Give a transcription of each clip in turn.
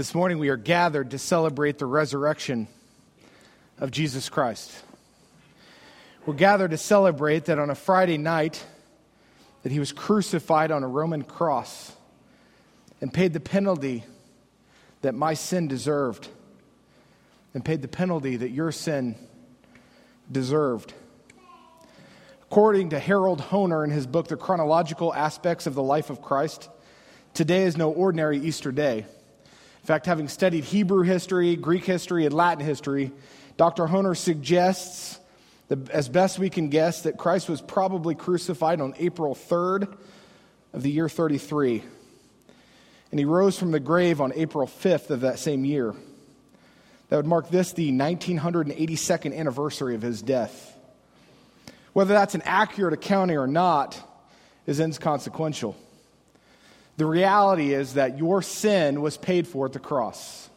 This morning we are gathered to celebrate the resurrection of Jesus Christ. We're gathered to celebrate that on a Friday night that he was crucified on a Roman cross and paid the penalty that my sin deserved and paid the penalty that your sin deserved. According to Harold Hoehner in his book, The Chronological Aspects of the Life of Christ, today is no ordinary Easter day. In fact, having studied Hebrew history, Greek history, and Latin history, Dr. Hoehner suggests, that, as best we can guess, that Christ was probably crucified on April 3rd of the year 33. And he rose from the grave on April 5th of that same year. That would mark this the 1982nd anniversary of his death. Whether that's an accurate accounting or not is inconsequential. The reality is that your sin was paid for at the cross.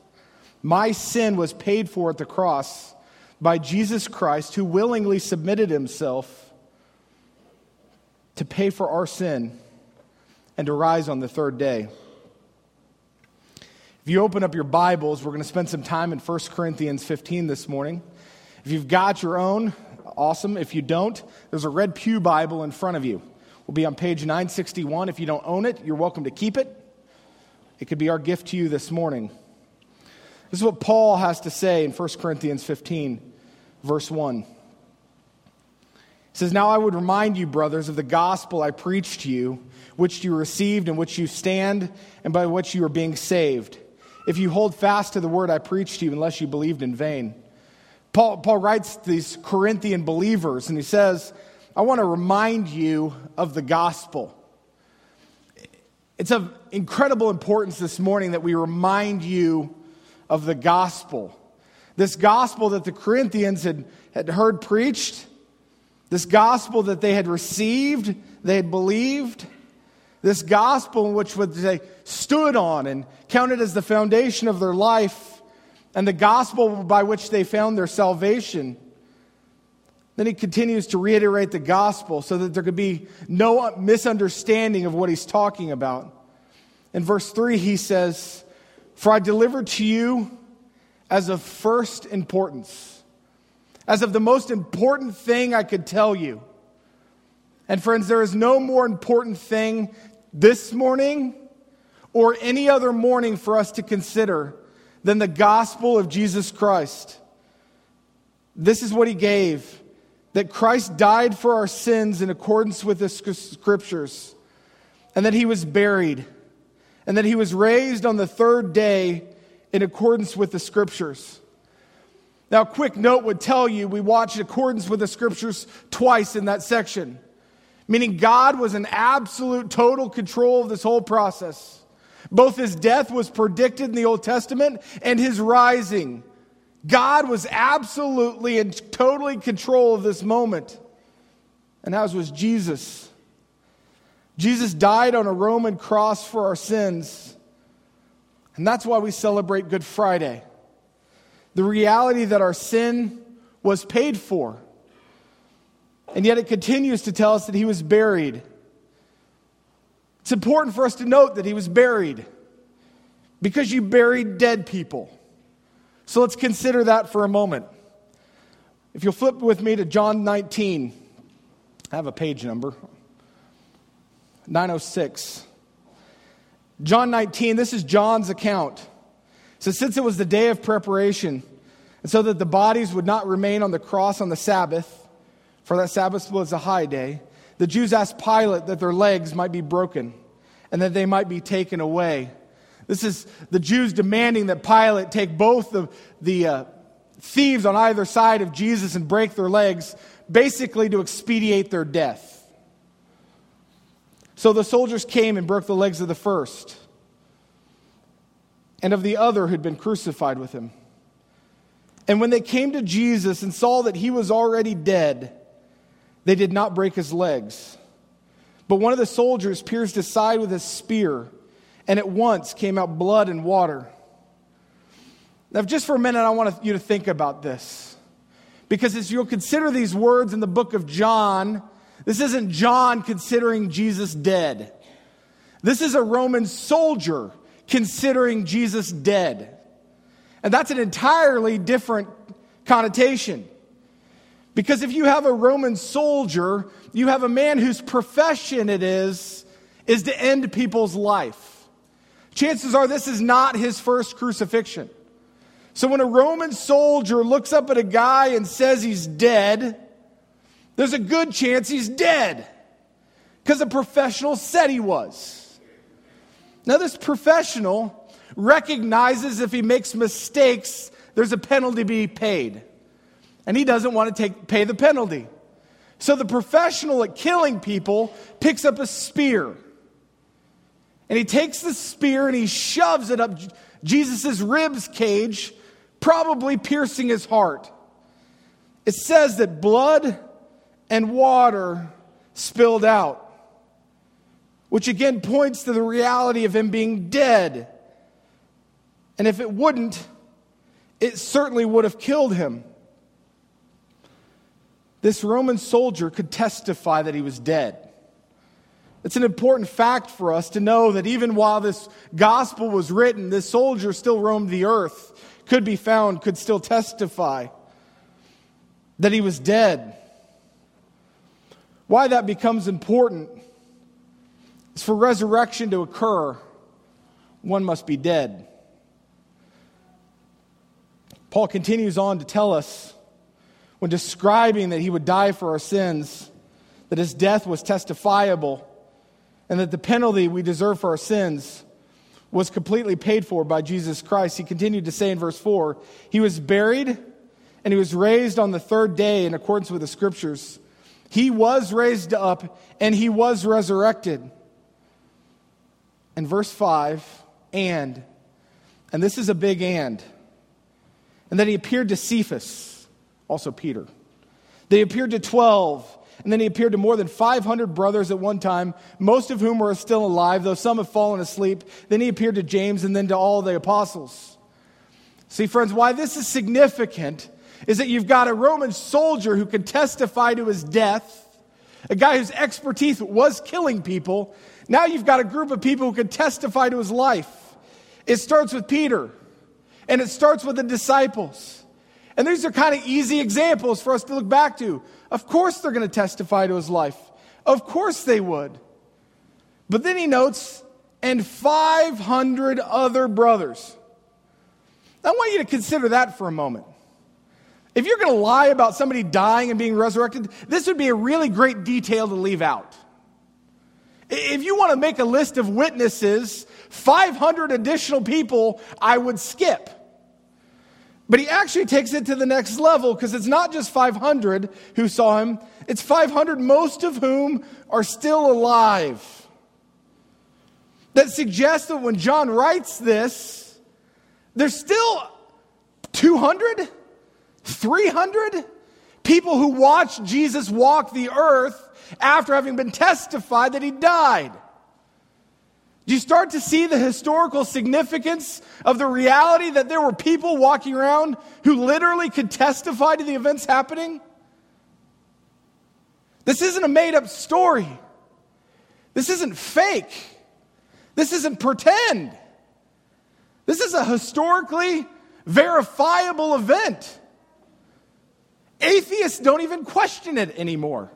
My sin was paid for at the cross by Jesus Christ, who willingly submitted himself to pay for our sin and to rise on the third day. If you open up your Bibles, we're going to spend some time in 1 Corinthians 15 this morning. If you've got your own, awesome. If you don't, there's a red Pew Bible in front of you. We'll be on page 961. If you don't own it, you're welcome to keep it. It could be our gift to you this morning. This is what Paul has to say in 1 Corinthians 15, verse 1. He says, Now I would remind you, brothers, of the gospel I preached to you, which you received, in which you stand, and by which you are being saved if you hold fast to the word I preached to you, unless you believed in vain. Paul, Paul writes these Corinthian believers, and he says, I want to remind you of the gospel. It's of incredible importance this morning that we remind you of the gospel. This gospel that the Corinthians had, had heard preached, this gospel that they had received, they had believed, this gospel which they stood on and counted as the foundation of their life, and the gospel by which they found their salvation. Then he continues to reiterate the gospel so that there could be no misunderstanding of what he's talking about. In verse 3, he says, For I delivered to you as of first importance, as of the most important thing I could tell you. And friends, there is no more important thing this morning or any other morning for us to consider than the gospel of Jesus Christ. This is what he gave that Christ died for our sins in accordance with the scriptures, and that he was buried, and that he was raised on the third day in accordance with the scriptures. Now, a quick note would tell you we watched accordance with the scriptures twice in that section meaning God was in absolute total control of this whole process. Both his death was predicted in the Old Testament and his rising. God was absolutely and totally in control of this moment. And as was Jesus. Jesus died on a Roman cross for our sins. And that's why we celebrate Good Friday. The reality that our sin was paid for. And yet it continues to tell us that he was buried. It's important for us to note that he was buried because you buried dead people. So let's consider that for a moment. If you'll flip with me to John 19, I have a page number 906. John 19, this is John's account. So, since it was the day of preparation, and so that the bodies would not remain on the cross on the Sabbath, for that Sabbath was a high day, the Jews asked Pilate that their legs might be broken and that they might be taken away. This is the Jews demanding that Pilate take both the, the uh, thieves on either side of Jesus and break their legs, basically to expedite their death. So the soldiers came and broke the legs of the first and of the other who'd been crucified with him. And when they came to Jesus and saw that he was already dead, they did not break his legs. But one of the soldiers pierced his side with a spear, and at once came out blood and water. Now, just for a minute, I want you to think about this. Because as you'll consider these words in the book of John, this isn't John considering Jesus dead. This is a Roman soldier considering Jesus dead. And that's an entirely different connotation. Because if you have a Roman soldier, you have a man whose profession it is, is to end people's life. Chances are this is not his first crucifixion. So when a Roman soldier looks up at a guy and says he's dead, there's a good chance he's dead because a professional said he was. Now, this professional recognizes if he makes mistakes, there's a penalty to be paid. And he doesn't want to take, pay the penalty. So the professional at killing people picks up a spear. And he takes the spear and he shoves it up Jesus' ribs cage, probably piercing his heart. It says that blood and water spilled out which again points to the reality of him being dead. And if it wouldn't, it certainly would have killed him. This Roman soldier could testify that he was dead. It's an important fact for us to know that even while this gospel was written, this soldier still roamed the earth, could be found, could still testify that he was dead. Why that becomes important is for resurrection to occur, one must be dead. Paul continues on to tell us, when describing that he would die for our sins, that his death was testifiable, and that the penalty we deserve for our sins was completely paid for by Jesus Christ. He continued to say in verse 4 He was buried, and he was raised on the third day in accordance with the scriptures. He was raised up, and he was resurrected and verse 5, and, and this is a big and, and then he appeared to Cephas, also Peter. They appeared to 12, and then he appeared to more than 500 brothers at one time, most of whom were still alive, though some have fallen asleep. Then he appeared to James and then to all the apostles. See, friends, why this is significant is that you've got a Roman soldier who can testify to his death, a guy whose expertise was killing people, now you've got a group of people who can testify to his life. It starts with Peter, and it starts with the disciples. And these are kind of easy examples for us to look back to. Of course, they're going to testify to his life. Of course, they would. But then he notes, and 500 other brothers. I want you to consider that for a moment. If you're going to lie about somebody dying and being resurrected, this would be a really great detail to leave out. If you want to make a list of witnesses, 500 additional people I would skip. But he actually takes it to the next level because it's not just 500 who saw him, it's 500, most of whom are still alive. That suggests that when John writes this, there's still 200, 300 people who watched Jesus walk the earth after having been testified that he died. Do you start to see the historical significance of the reality that there were people walking around who literally could testify to the events happening? This isn't a made up story. This isn't fake. This isn't pretend. This is a historically verifiable event. Atheists don't even question it anymore.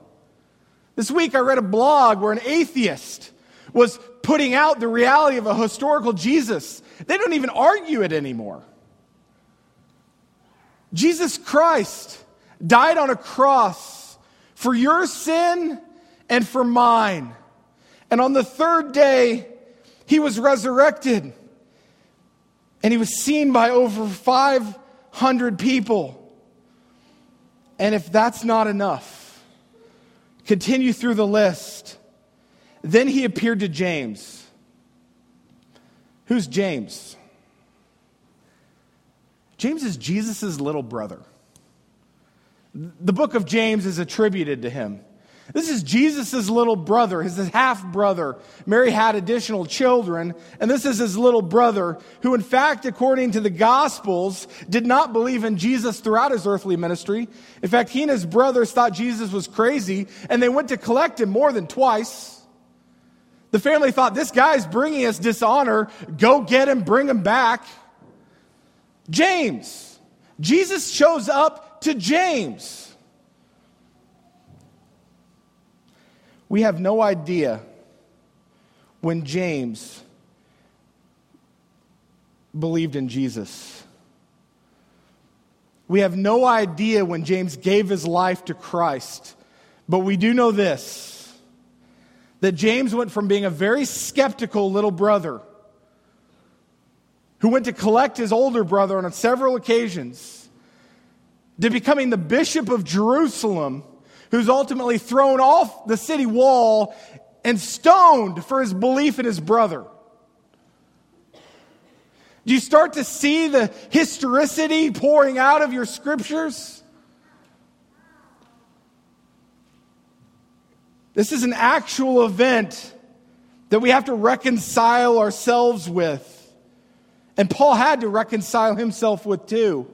This week I read a blog where an atheist was putting out the reality of a historical Jesus. They don't even argue it anymore. Jesus Christ died on a cross for your sin and for mine. And on the third day, he was resurrected. And he was seen by over 500 people. And if that's not enough, Continue through the list. Then he appeared to James. Who's James? James is Jesus' little brother. The book of James is attributed to him. This is Jesus' little brother, his half brother. Mary had additional children, and this is his little brother, who, in fact, according to the Gospels, did not believe in Jesus throughout his earthly ministry. In fact, he and his brothers thought Jesus was crazy, and they went to collect him more than twice. The family thought, this guy's bringing us dishonor. Go get him, bring him back. James. Jesus shows up to James. We have no idea when James believed in Jesus. We have no idea when James gave his life to Christ, but we do know this that James went from being a very skeptical little brother who went to collect his older brother on several occasions to becoming the bishop of Jerusalem, who's ultimately thrown off the city wall and stoned for his belief in his brother. Do you start to see the historicity pouring out of your scriptures? This is an actual event that we have to reconcile ourselves with. And Paul had to reconcile himself with too.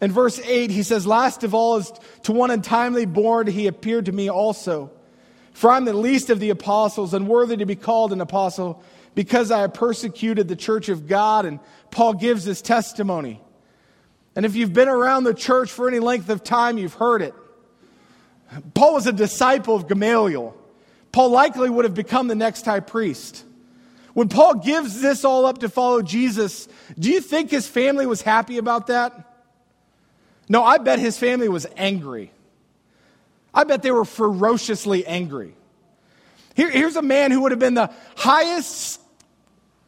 In verse 8, he says, Last of all, as to one untimely born, he appeared to me also. For I'm the least of the apostles, unworthy to be called an apostle, because I have persecuted the church of God. And Paul gives his testimony. And if you've been around the church for any length of time, you've heard it. Paul was a disciple of Gamaliel. Paul likely would have become the next high priest. When Paul gives this all up to follow Jesus, do you think his family was happy about that? No, I bet his family was angry. I bet they were ferociously angry. Here, here's a man who would have been the highest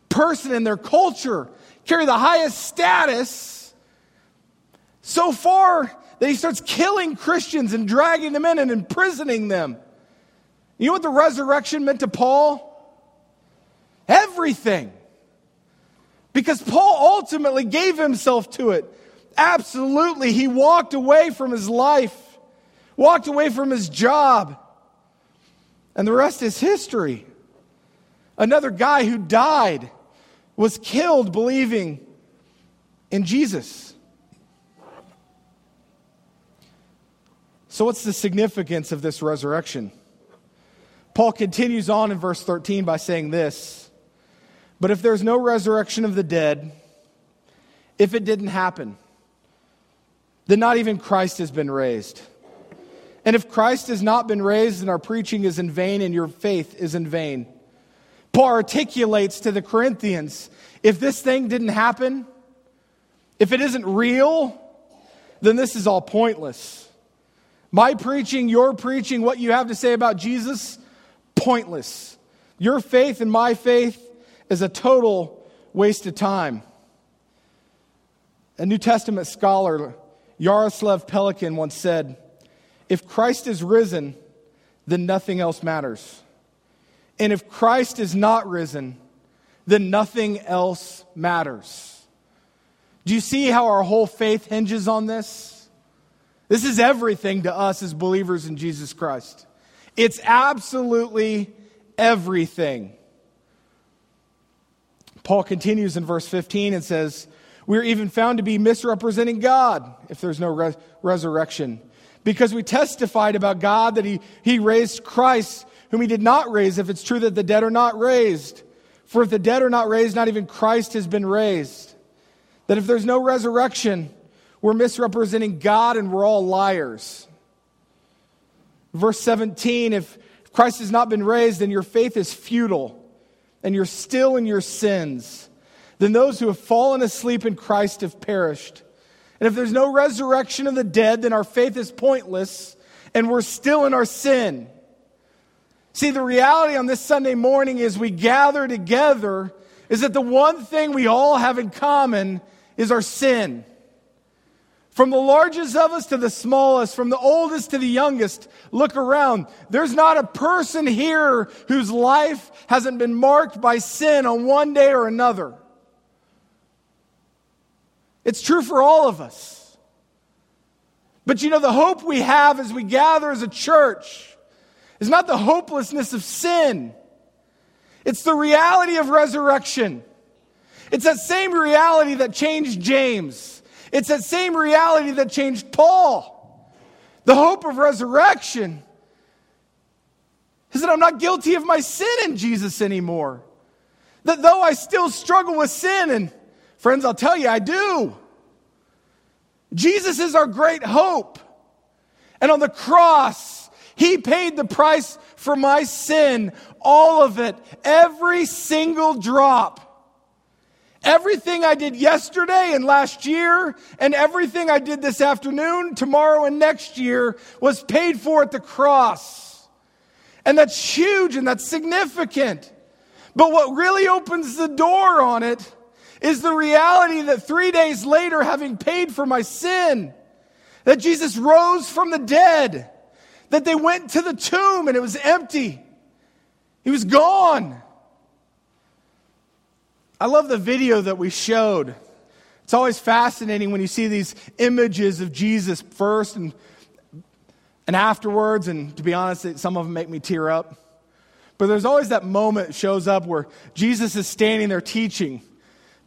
person in their culture, carry the highest status, so far that he starts killing Christians and dragging them in and imprisoning them. You know what the resurrection meant to Paul? Everything. Because Paul ultimately gave himself to it. Absolutely. He walked away from his life, walked away from his job. And the rest is history. Another guy who died was killed believing in Jesus. So, what's the significance of this resurrection? Paul continues on in verse 13 by saying this but if there's no resurrection of the dead, if it didn't happen, then not even Christ has been raised. And if Christ has not been raised, then our preaching is in vain and your faith is in vain. Paul articulates to the Corinthians if this thing didn't happen, if it isn't real, then this is all pointless. My preaching, your preaching, what you have to say about Jesus, pointless. Your faith and my faith is a total waste of time. A New Testament scholar, Jaroslav Pelikan, once said, If Christ is risen, then nothing else matters. And if Christ is not risen, then nothing else matters. Do you see how our whole faith hinges on this? This is everything to us as believers in Jesus Christ. It's absolutely everything. Paul continues in verse 15 and says, We are even found to be misrepresenting God if there's no res- resurrection. Because we testified about God that he, he raised Christ, whom he did not raise, if it's true that the dead are not raised. For if the dead are not raised, not even Christ has been raised. That if there's no resurrection, we're misrepresenting God and we're all liars. Verse 17 if Christ has not been raised, then your faith is futile and you're still in your sins, then those who have fallen asleep in Christ have perished. And if there's no resurrection of the dead, then our faith is pointless and we're still in our sin. See, the reality on this Sunday morning is we gather together is that the one thing we all have in common is our sin. From the largest of us to the smallest, from the oldest to the youngest, look around. There's not a person here whose life hasn't been marked by sin on one day or another. It's true for all of us. But you know, the hope we have as we gather as a church is not the hopelessness of sin, it's the reality of resurrection. It's that same reality that changed James. It's that same reality that changed Paul. The hope of resurrection is that I'm not guilty of my sin in Jesus anymore. That though I still struggle with sin, and friends, I'll tell you, I do. Jesus is our great hope. And on the cross, He paid the price for my sin, all of it, every single drop. Everything I did yesterday and last year, and everything I did this afternoon, tomorrow, and next year was paid for at the cross. And that's huge and that's significant. But what really opens the door on it is the reality that three days later, having paid for my sin, that Jesus rose from the dead, that they went to the tomb and it was empty. He was gone. I love the video that we showed. It's always fascinating when you see these images of Jesus first and, and afterwards. And to be honest, some of them make me tear up. But there's always that moment shows up where Jesus is standing there teaching,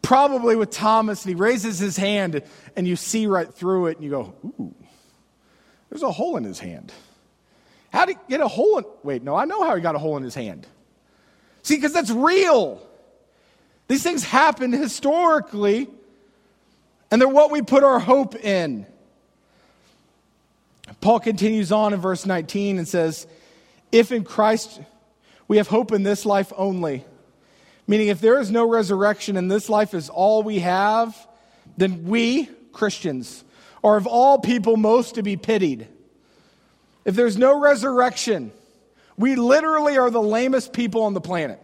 probably with Thomas, and he raises his hand, and you see right through it, and you go, Ooh, there's a hole in his hand. How did he get a hole in? Wait, no, I know how he got a hole in his hand. See, because that's real. These things happen historically, and they're what we put our hope in. Paul continues on in verse 19 and says, If in Christ we have hope in this life only, meaning if there is no resurrection and this life is all we have, then we, Christians, are of all people most to be pitied. If there's no resurrection, we literally are the lamest people on the planet.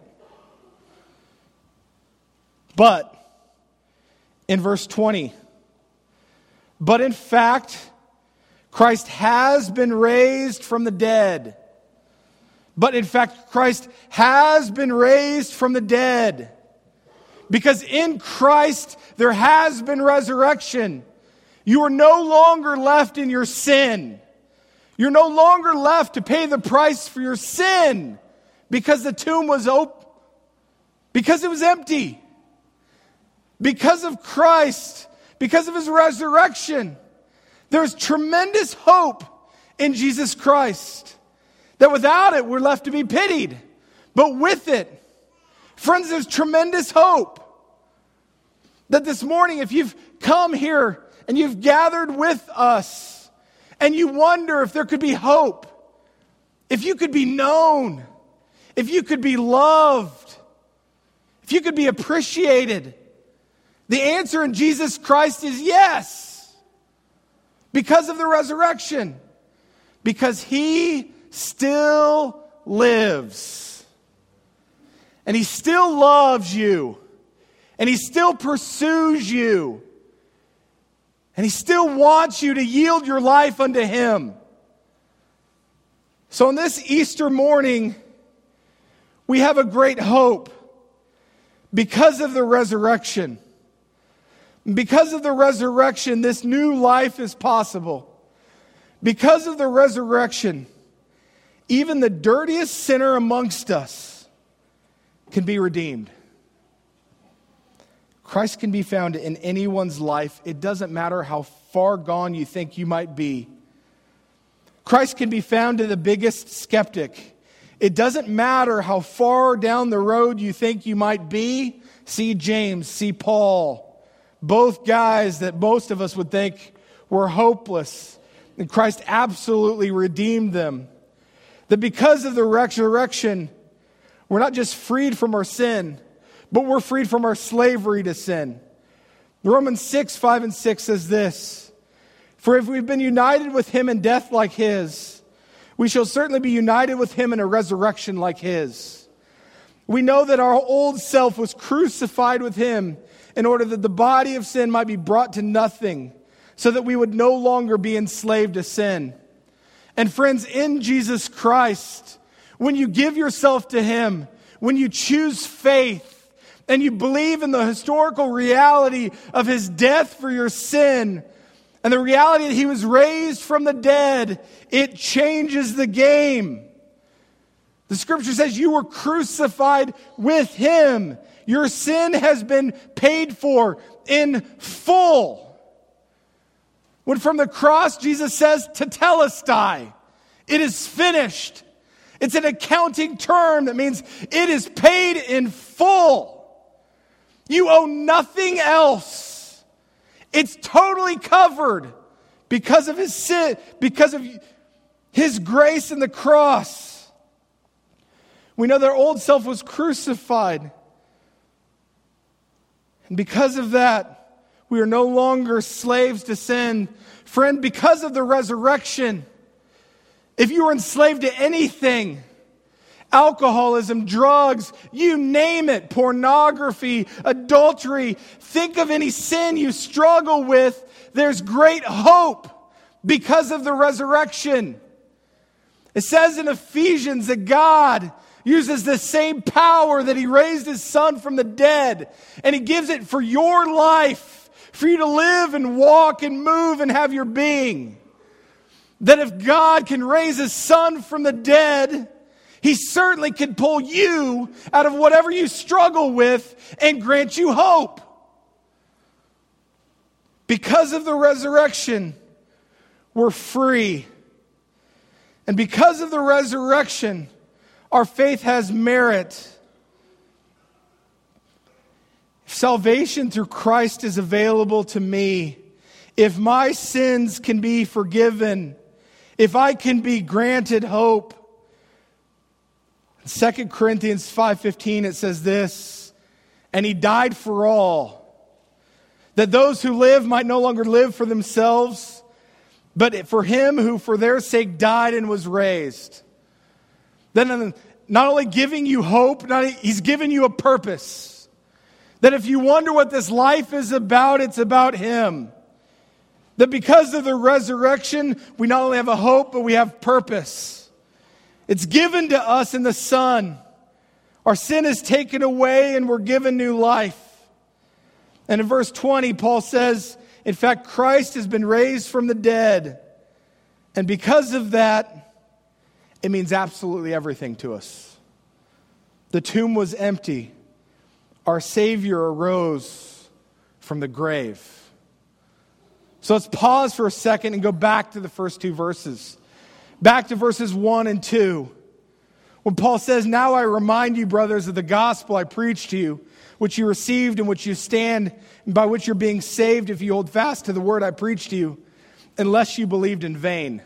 But in verse 20, but in fact, Christ has been raised from the dead. But in fact, Christ has been raised from the dead. Because in Christ, there has been resurrection. You are no longer left in your sin. You're no longer left to pay the price for your sin because the tomb was open, because it was empty. Because of Christ, because of his resurrection, there's tremendous hope in Jesus Christ. That without it, we're left to be pitied. But with it, friends, there's tremendous hope. That this morning, if you've come here and you've gathered with us and you wonder if there could be hope, if you could be known, if you could be loved, if you could be appreciated, the answer in Jesus Christ is yes. Because of the resurrection. Because he still lives. And he still loves you. And he still pursues you. And he still wants you to yield your life unto him. So on this Easter morning, we have a great hope because of the resurrection. Because of the resurrection, this new life is possible. Because of the resurrection, even the dirtiest sinner amongst us can be redeemed. Christ can be found in anyone's life. It doesn't matter how far gone you think you might be. Christ can be found in the biggest skeptic. It doesn't matter how far down the road you think you might be. See James, see Paul both guys that most of us would think were hopeless. And Christ absolutely redeemed them. That because of the resurrection, we're not just freed from our sin, but we're freed from our slavery to sin. Romans 6, 5, and 6 says this For if we've been united with him in death like his, we shall certainly be united with him in a resurrection like his. We know that our old self was crucified with him in order that the body of sin might be brought to nothing, so that we would no longer be enslaved to sin. And friends, in Jesus Christ, when you give yourself to Him, when you choose faith, and you believe in the historical reality of His death for your sin, and the reality that He was raised from the dead, it changes the game. The scripture says you were crucified with Him. Your sin has been paid for in full. When from the cross, Jesus says, Tetelestai, it is finished. It's an accounting term that means it is paid in full. You owe nothing else. It's totally covered because of his sin, because of his grace in the cross. We know their old self was crucified. And because of that, we are no longer slaves to sin. Friend, because of the resurrection, if you were enslaved to anything, alcoholism, drugs, you name it, pornography, adultery, think of any sin you struggle with, there's great hope because of the resurrection. It says in Ephesians that God uses the same power that He raised His Son from the dead, and He gives it for your life, for you to live and walk and move and have your being. That if God can raise His Son from the dead, He certainly can pull you out of whatever you struggle with and grant you hope. Because of the resurrection, we're free. And because of the resurrection, our faith has merit. Salvation through Christ is available to me, if my sins can be forgiven, if I can be granted hope, 2 Corinthians 5:15 it says this, and he died for all that those who live might no longer live for themselves, but for him who for their sake died and was raised. Then not only giving you hope, not, he's given you a purpose. That if you wonder what this life is about, it's about him. That because of the resurrection, we not only have a hope, but we have purpose. It's given to us in the Son. Our sin is taken away and we're given new life. And in verse 20, Paul says, in fact, Christ has been raised from the dead. And because of that, it means absolutely everything to us. The tomb was empty. Our Savior arose from the grave. So let's pause for a second and go back to the first two verses. Back to verses 1 and 2. When Paul says, Now I remind you, brothers, of the gospel I preached to you which you received and which you stand, and by which you're being saved if you hold fast to the word I preached to you, unless you believed in vain.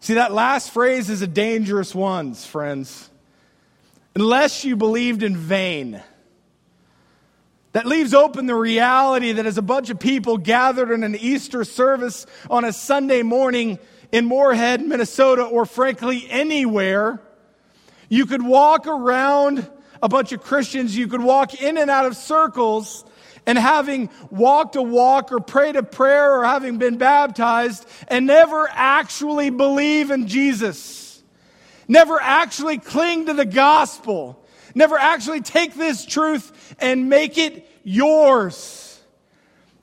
See, that last phrase is a dangerous one, friends. Unless you believed in vain. That leaves open the reality that as a bunch of people gathered in an Easter service on a Sunday morning in Moorhead, Minnesota, or frankly anywhere, you could walk around a bunch of Christians, you could walk in and out of circles and having walked a walk or prayed a prayer or having been baptized and never actually believe in Jesus. Never actually cling to the gospel. Never actually take this truth and make it yours.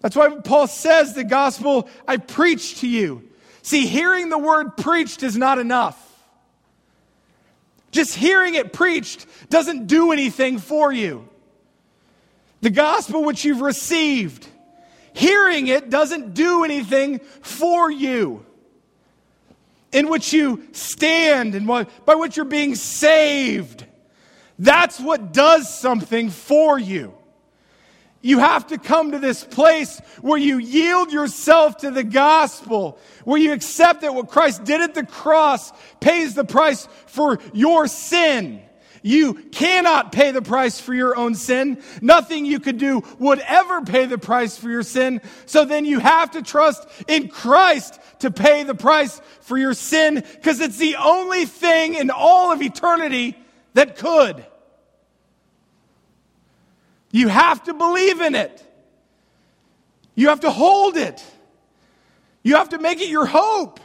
That's why Paul says the gospel I preach to you. See, hearing the word preached is not enough. Just hearing it preached doesn't do anything for you. The gospel which you've received, hearing it doesn't do anything for you. In which you stand and by which you're being saved. That's what does something for you. You have to come to this place where you yield yourself to the gospel, where you accept that what Christ did at the cross pays the price for your sin. You cannot pay the price for your own sin. Nothing you could do would ever pay the price for your sin. So then you have to trust in Christ to pay the price for your sin because it's the only thing in all of eternity that could. You have to believe in it. You have to hold it. You have to make it your hope.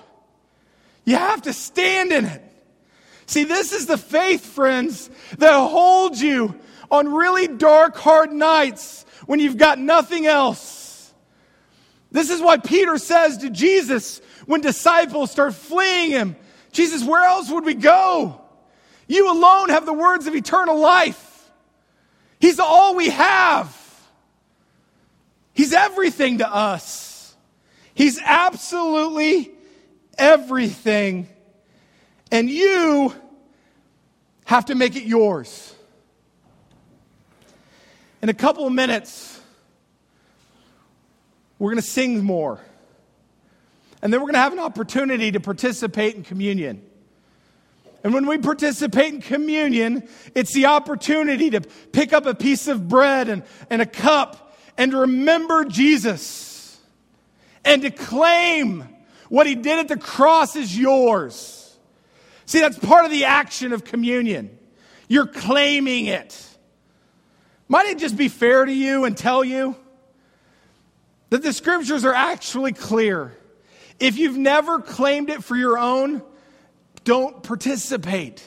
You have to stand in it. See, this is the faith, friends, that holds you on really dark, hard nights when you've got nothing else. This is why Peter says to Jesus when disciples start fleeing him, Jesus, where else would we go? You alone have the words of eternal life. He's all we have. He's everything to us. He's absolutely everything. and you have to make it yours. In a couple of minutes, we're going to sing more. And then we're going to have an opportunity to participate in communion. And when we participate in communion, it's the opportunity to pick up a piece of bread and, and a cup and remember Jesus and to claim what he did at the cross is yours. See, that's part of the action of communion. You're claiming it. Might it just be fair to you and tell you that the scriptures are actually clear? If you've never claimed it for your own, don't participate.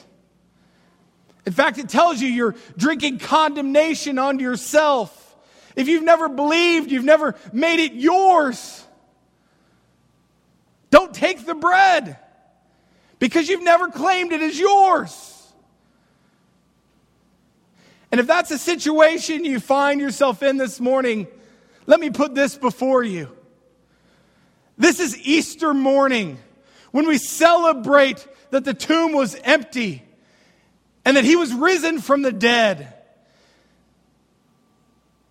In fact, it tells you you're drinking condemnation onto yourself. If you've never believed, you've never made it yours, don't take the bread because you've never claimed it as yours. And if that's a situation you find yourself in this morning, let me put this before you. This is Easter morning when we celebrate that the tomb was empty and that he was risen from the dead.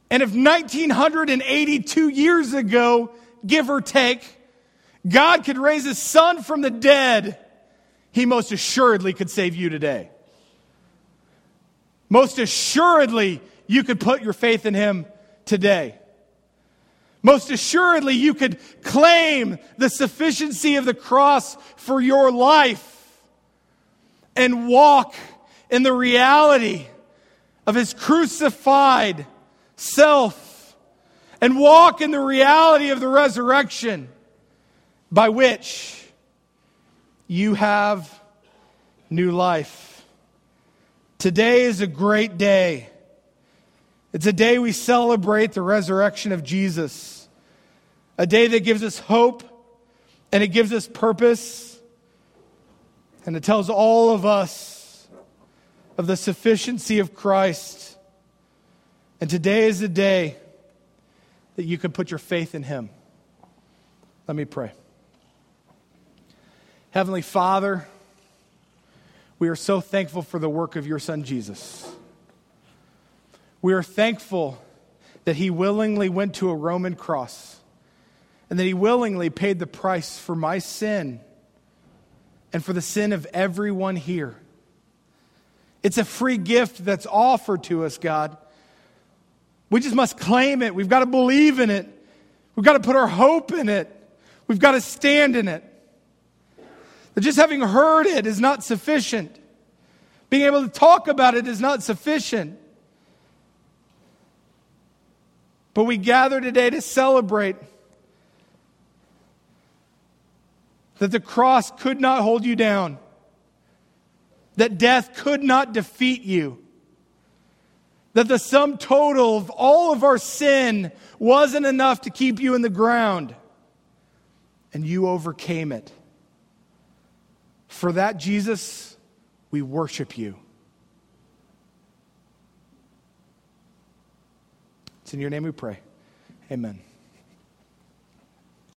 And if 1982 years ago, give or take, God could raise his son from the dead, he most assuredly could save you today. Most assuredly, you could put your faith in him today. Most assuredly, you could claim the sufficiency of the cross for your life and walk in the reality of his crucified self and walk in the reality of the resurrection by which you have new life. Today is a great day. It's a day we celebrate the resurrection of Jesus a day that gives us hope and it gives us purpose. And it tells all of us of the sufficiency of Christ. And today is the day that you can put your faith in Him. Let me pray. Heavenly Father, we are so thankful for the work of your Son Jesus. We are thankful that He willingly went to a Roman cross and that he willingly paid the price for my sin and for the sin of everyone here. It's a free gift that's offered to us, God. We just must claim it. We've got to believe in it. We've got to put our hope in it. We've got to stand in it. That just having heard it is not sufficient. Being able to talk about it is not sufficient. But we gather today to celebrate that the cross could not hold you down, that death could not defeat you, that the sum total of all of our sin wasn't enough to keep you in the ground, and you overcame it. For that, Jesus, we worship you. It's in your name we pray. Amen.